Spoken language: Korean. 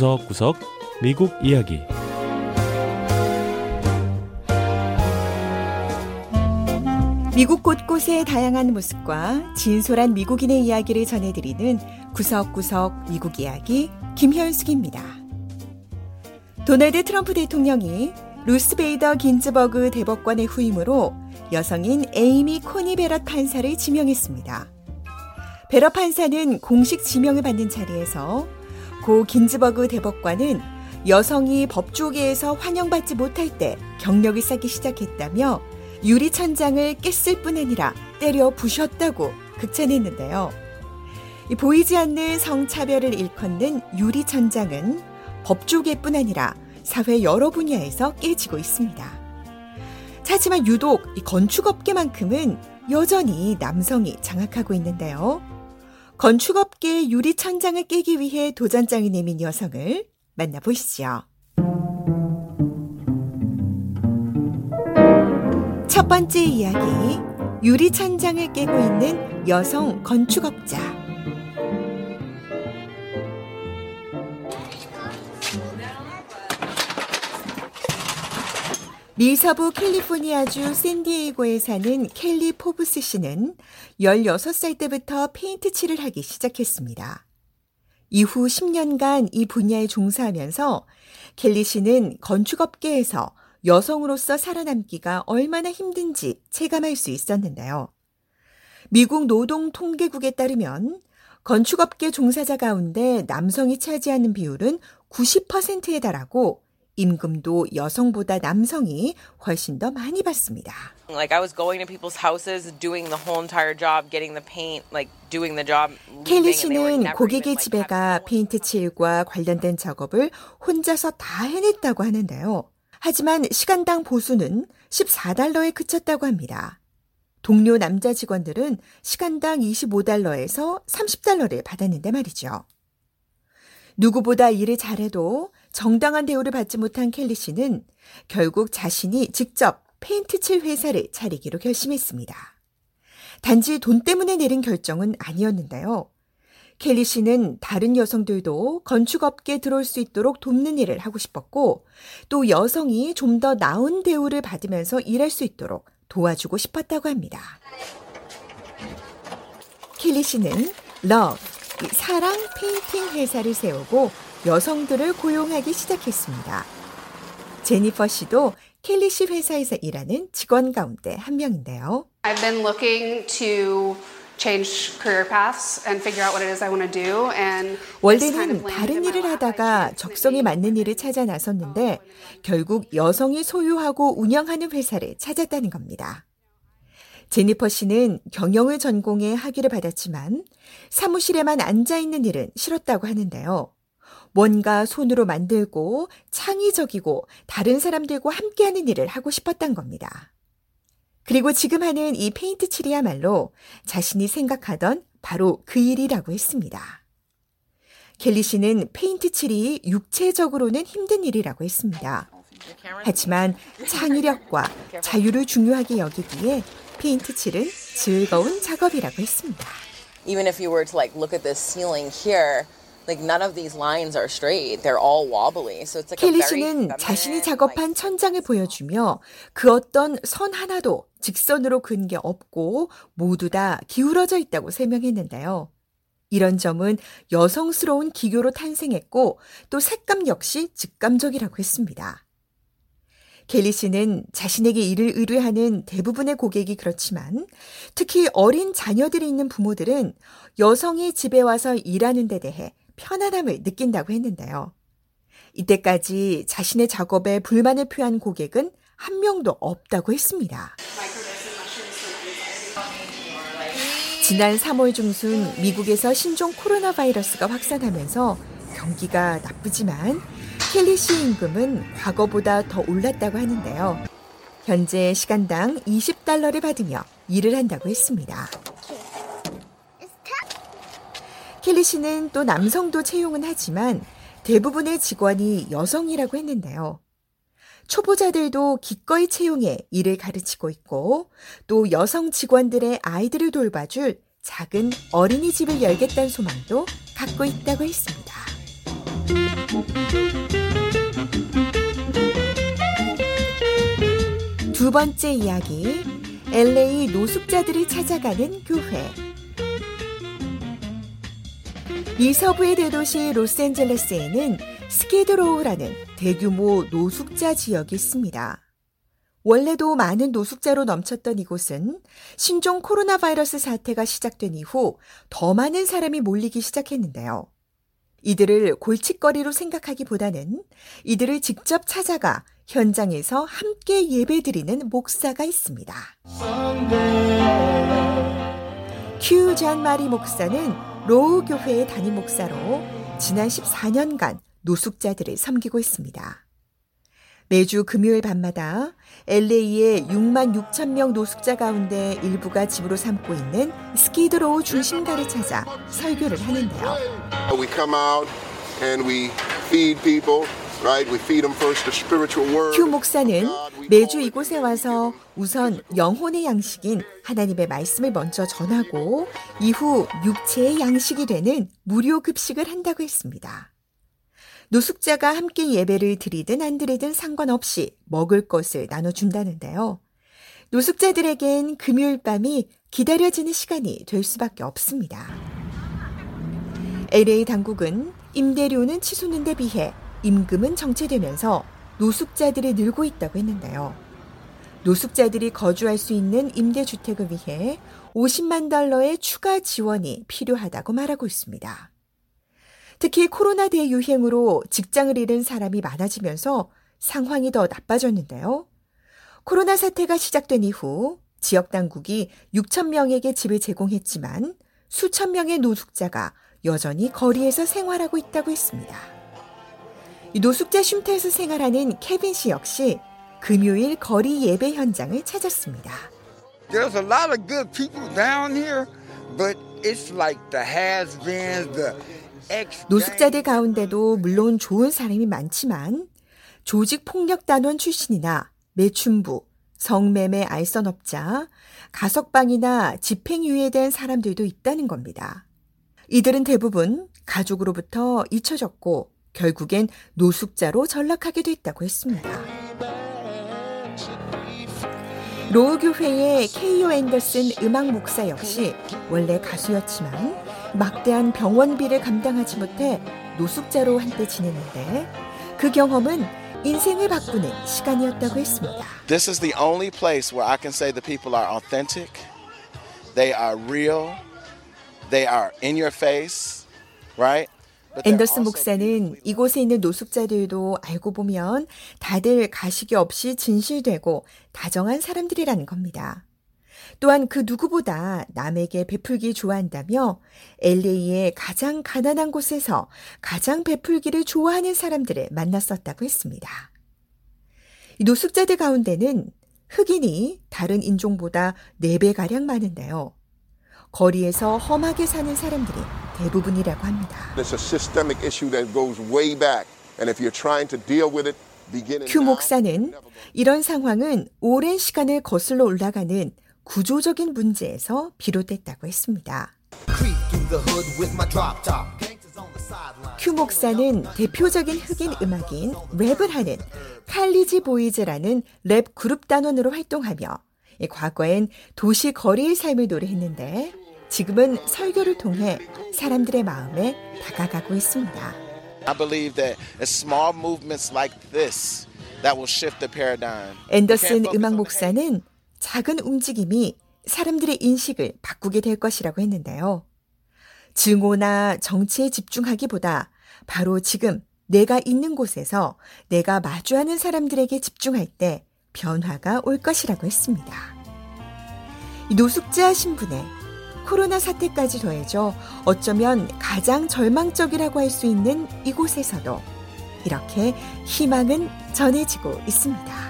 구석구석 미국 이야기 미국 곳곳의 다양한 모습과 진솔한 미국인의 이야기를 전해드리는 구석구석 미국 이야기 김현숙입니다. 도널드 트럼프 대통령이 루스베이더 긴즈버그 대법관의 후임으로 여성인 에이미 코니 베럿 판사를 지명했습니다. 베럿 판사는 공식 지명을 받는 자리에서 고 긴즈버그 대법관은 여성이 법조계에서 환영받지 못할 때 경력을 쌓기 시작했다며 유리 천장을 깼을 뿐 아니라 때려 부셨다고 극찬했는데요. 보이지 않는 성차별을 일컫는 유리 천장은 법조계뿐 아니라 사회 여러 분야에서 깨지고 있습니다. 하지만 유독 건축업계만큼은 여전히 남성이 장악하고 있는데요. 건축업계의 유리 천장을 깨기 위해 도전장을 내민 여성을 만나보시죠. 첫 번째 이야기, 유리 천장을 깨고 있는 여성 건축업자. 미 서부 캘리포니아주 샌디에이고에 사는 켈리 포브스 씨는 16살 때부터 페인트 칠을 하기 시작했습니다. 이후 10년간 이 분야에 종사하면서 켈리 씨는 건축업계에서 여성으로서 살아남기가 얼마나 힘든지 체감할 수 있었는데요. 미국 노동통계국에 따르면 건축업계 종사자 가운데 남성이 차지하는 비율은 90%에 달하고 임금도 여성보다 남성이 훨씬 더 많이 받습니다. Like I was going to people's houses, doing the whole entire job, getting the paint, like doing the job. 켈리 씨는 고객의 집에 가 페인트 칠과 관련된 작업을 혼자서 다 해냈다고 하는데요. 하지만 시간당 보수는 14달러에 그쳤다고 합니다. 동료 남자 직원들은 시간당 25달러에서 30달러를 받았는데 말이죠. 누구보다 일을 잘해도 정당한 대우를 받지 못한 켈리 씨는 결국 자신이 직접 페인트 칠 회사를 차리기로 결심했습니다. 단지 돈 때문에 내린 결정은 아니었는데요. 켈리 씨는 다른 여성들도 건축업계에 들어올 수 있도록 돕는 일을 하고 싶었고, 또 여성이 좀 더 나은 대우를 받으면서 일할 수 있도록 도와주고 싶었다고 합니다. 켈리 씨는 Love, 사랑 페인팅 회사를 세우고 여성들을 고용하기 시작했습니다. 제니퍼 씨도 켈리 씨 회사에서 일하는 직원 가운데 한 명인데요. I've been looking to change career paths and figure out what it is I want to do and 원래는 다른 일을 하다가 적성에 맞는 일을 찾아 나섰는데 결국 여성이 소유하고 운영하는 회사를 찾았다는 겁니다. 제니퍼 씨는 경영을 전공해 학위를 받았지만 사무실에만 앉아 있는 일은 싫었다고 하는데요. 뭔가 손으로 만들고 창의적이고 다른 사람들과 함께하는 일을 하고 싶었던 겁니다. 그리고 지금 하는 이 페인트 칠이야말로 자신이 생각하던 바로 그 일이라고 했습니다. 켈리 씨는 페인트 칠이 육체적으로는 힘든 일이라고 했습니다. 하지만 창의력과 자유를 중요하게 여기기에 페인트 칠은 즐거운 작업이라고 했습니다. Even if you were to like look at this ceiling here, like none of these lines are straight. They're all wobbly. So it's like 켈리 씨는 자신이 작업한 천장을 보여주며 그 어떤 선 하나도 직선으로 그은 게 없고 모두 다 기울어져 있다고 설명했는데요. 이런 점은 여성스러운 기교로 탄생했고 또 색감 역시 직감적이라고 했습니다. 켈리 씨는 자신에게 일을 의뢰하는 대부분의 고객이 그렇지만 특히 어린 자녀들이 있는 부모들은 여성이 집에 와서 일하는 데 대해 편안함을 느낀다고 했는데요. 이때까지 자신의 작업에 불만을 표한 고객은 한 명도 없다고 했습니다. 지난 3월 중순 미국에서 신종 코로나 바이러스가 확산하면서 경기가 나쁘지만 켈리 씨 임금은 과거보다 더 올랐다고 하는데요. 현재 시간당 20달러를 받으며 일을 한다고 했습니다. 켈리 씨는 또 남성도 채용은 하지만 대부분의 직원이 여성이라고 했는데요. 초보자들도 기꺼이 채용해 일을 가르치고 있고 또 여성 직원들의 아이들을 돌봐줄 작은 어린이집을 열겠다는 소망도 갖고 있다고 했습니다. 두 번째 이야기, LA 노숙자들이 찾아가는 교회. 미 서부의 대도시 로스앤젤레스에는 스키드로우라는 대규모 노숙자 지역이 있습니다. 원래도 많은 노숙자로 넘쳤던 이곳은 신종 코로나 바이러스 사태가 시작된 이후 더 많은 사람이 몰리기 시작했는데요. 이들을 골칫거리로 생각하기보다는 이들을 직접 찾아가 현장에서 함께 예배드리는 목사가 있습니다. 큐 잔마리 목사는 로우 교회의 담임 목사로 지난 14년간 노숙자들을 섬기고 있습니다. 매주 금요일 밤마다 LA의 6만 6천 명 노숙자 가운데 일부가 집으로 삼고 있는 스키드로우 중심가를 찾아 설교를 하는데요. We come out and we feed people. 큐 목사는 매주 이곳에 와서 우선 영혼의 양식인 하나님의 말씀을 먼저 전하고 이후 육체의 양식이 되는 무료 급식을 한다고 했습니다. 노숙자가 함께 예배를 드리든 안 드리든 상관없이 먹을 것을 나눠준다는데요. 노숙자들에겐 금요일 밤이 기다려지는 시간이 될 수밖에 없습니다. LA 당국은 임대료는 치솟는 데 비해 임금은 정체되면서 노숙자들이 늘고 있다고 했는데요. 노숙자들이 거주할 수 있는 임대주택을 위해 50만 달러의 추가 지원이 필요하다고 말하고 있습니다. 특히 코로나 대유행으로 직장을 잃은 사람이 많아지면서 상황이 더 나빠졌는데요. 코로나 사태가 시작된 이후 지역 당국이 6천 명에게 집을 제공했지만 수천 명의 노숙자가 여전히 거리에서 생활하고 있다고 했습니다. 노숙자 쉼터에서 생활하는 케빈 씨 역시 금요일 거리 예배 현장을 찾았습니다. There's a lot of good people down here, but it's like the has-beens, the. 노숙자들 가운데도 물론 좋은 사람이 많지만 조직 폭력 단원 출신이나 매춘부, 성매매 알선업자, 가석방이나 집행유예된 사람들도 있다는 겁니다. 이들은 대부분 가족으로부터 잊혀졌고 결국엔 노숙자로 전락하게 됐다고 했습니다. 로우 교회의 케이오 앤더슨 음악 목사 역시 원래 가수였지만 막대한 병원비를 감당하지 못해 노숙자로 한때 지냈는데 그 경험은 인생을 바꾸는 시간이었다고 했습니다. This is the only place where I can say the people are authentic, they are real, they are in your face, right? 앤더슨 목사는 이곳에 있는 노숙자들도 알고 보면 다들 가식이 없이 진실되고 다정한 사람들이라는 겁니다. 또한 그 누구보다 남에게 베풀기 좋아한다며 LA의 가장 가난한 곳에서 가장 베풀기를 좋아하는 사람들을 만났었다고 했습니다. 이 노숙자들 가운데는 흑인이 다른 인종보다 4배가량 많은데요. 거리에서 험하게 사는 사람들이 대부분이라고 합니다. 큐 목사는 이런 상황은 오랜 시간을 거슬러 올라가는 구조적인 문제에서 비롯됐다고 했습니다. 큐 목사는 대표적인 흑인 음악인 랩을 하는 칼리지 보이즈라는 랩 그룹 단원으로 활동하며 과거엔 도시 거리의 삶을 노래했는데 지금은 설교를 통해 사람들의 마음에 다가가고 있습니다. I believe that it's small movements like this that will shift the paradigm. 앤더슨 음악 목사는 작은 움직임이 사람들의 인식을 바꾸게 될 것이라고 했는데요. 증오나 정치에 집중하기보다 바로 지금 내가 있는 곳에서 내가 마주하는 사람들에게 집중할 때 변화가 올 것이라고 했습니다. 이 노숙자 신분에 코로나 사태까지 더해져 어쩌면 가장 절망적이라고 할 수 있는 이곳에서도 이렇게 희망은 전해지고 있습니다.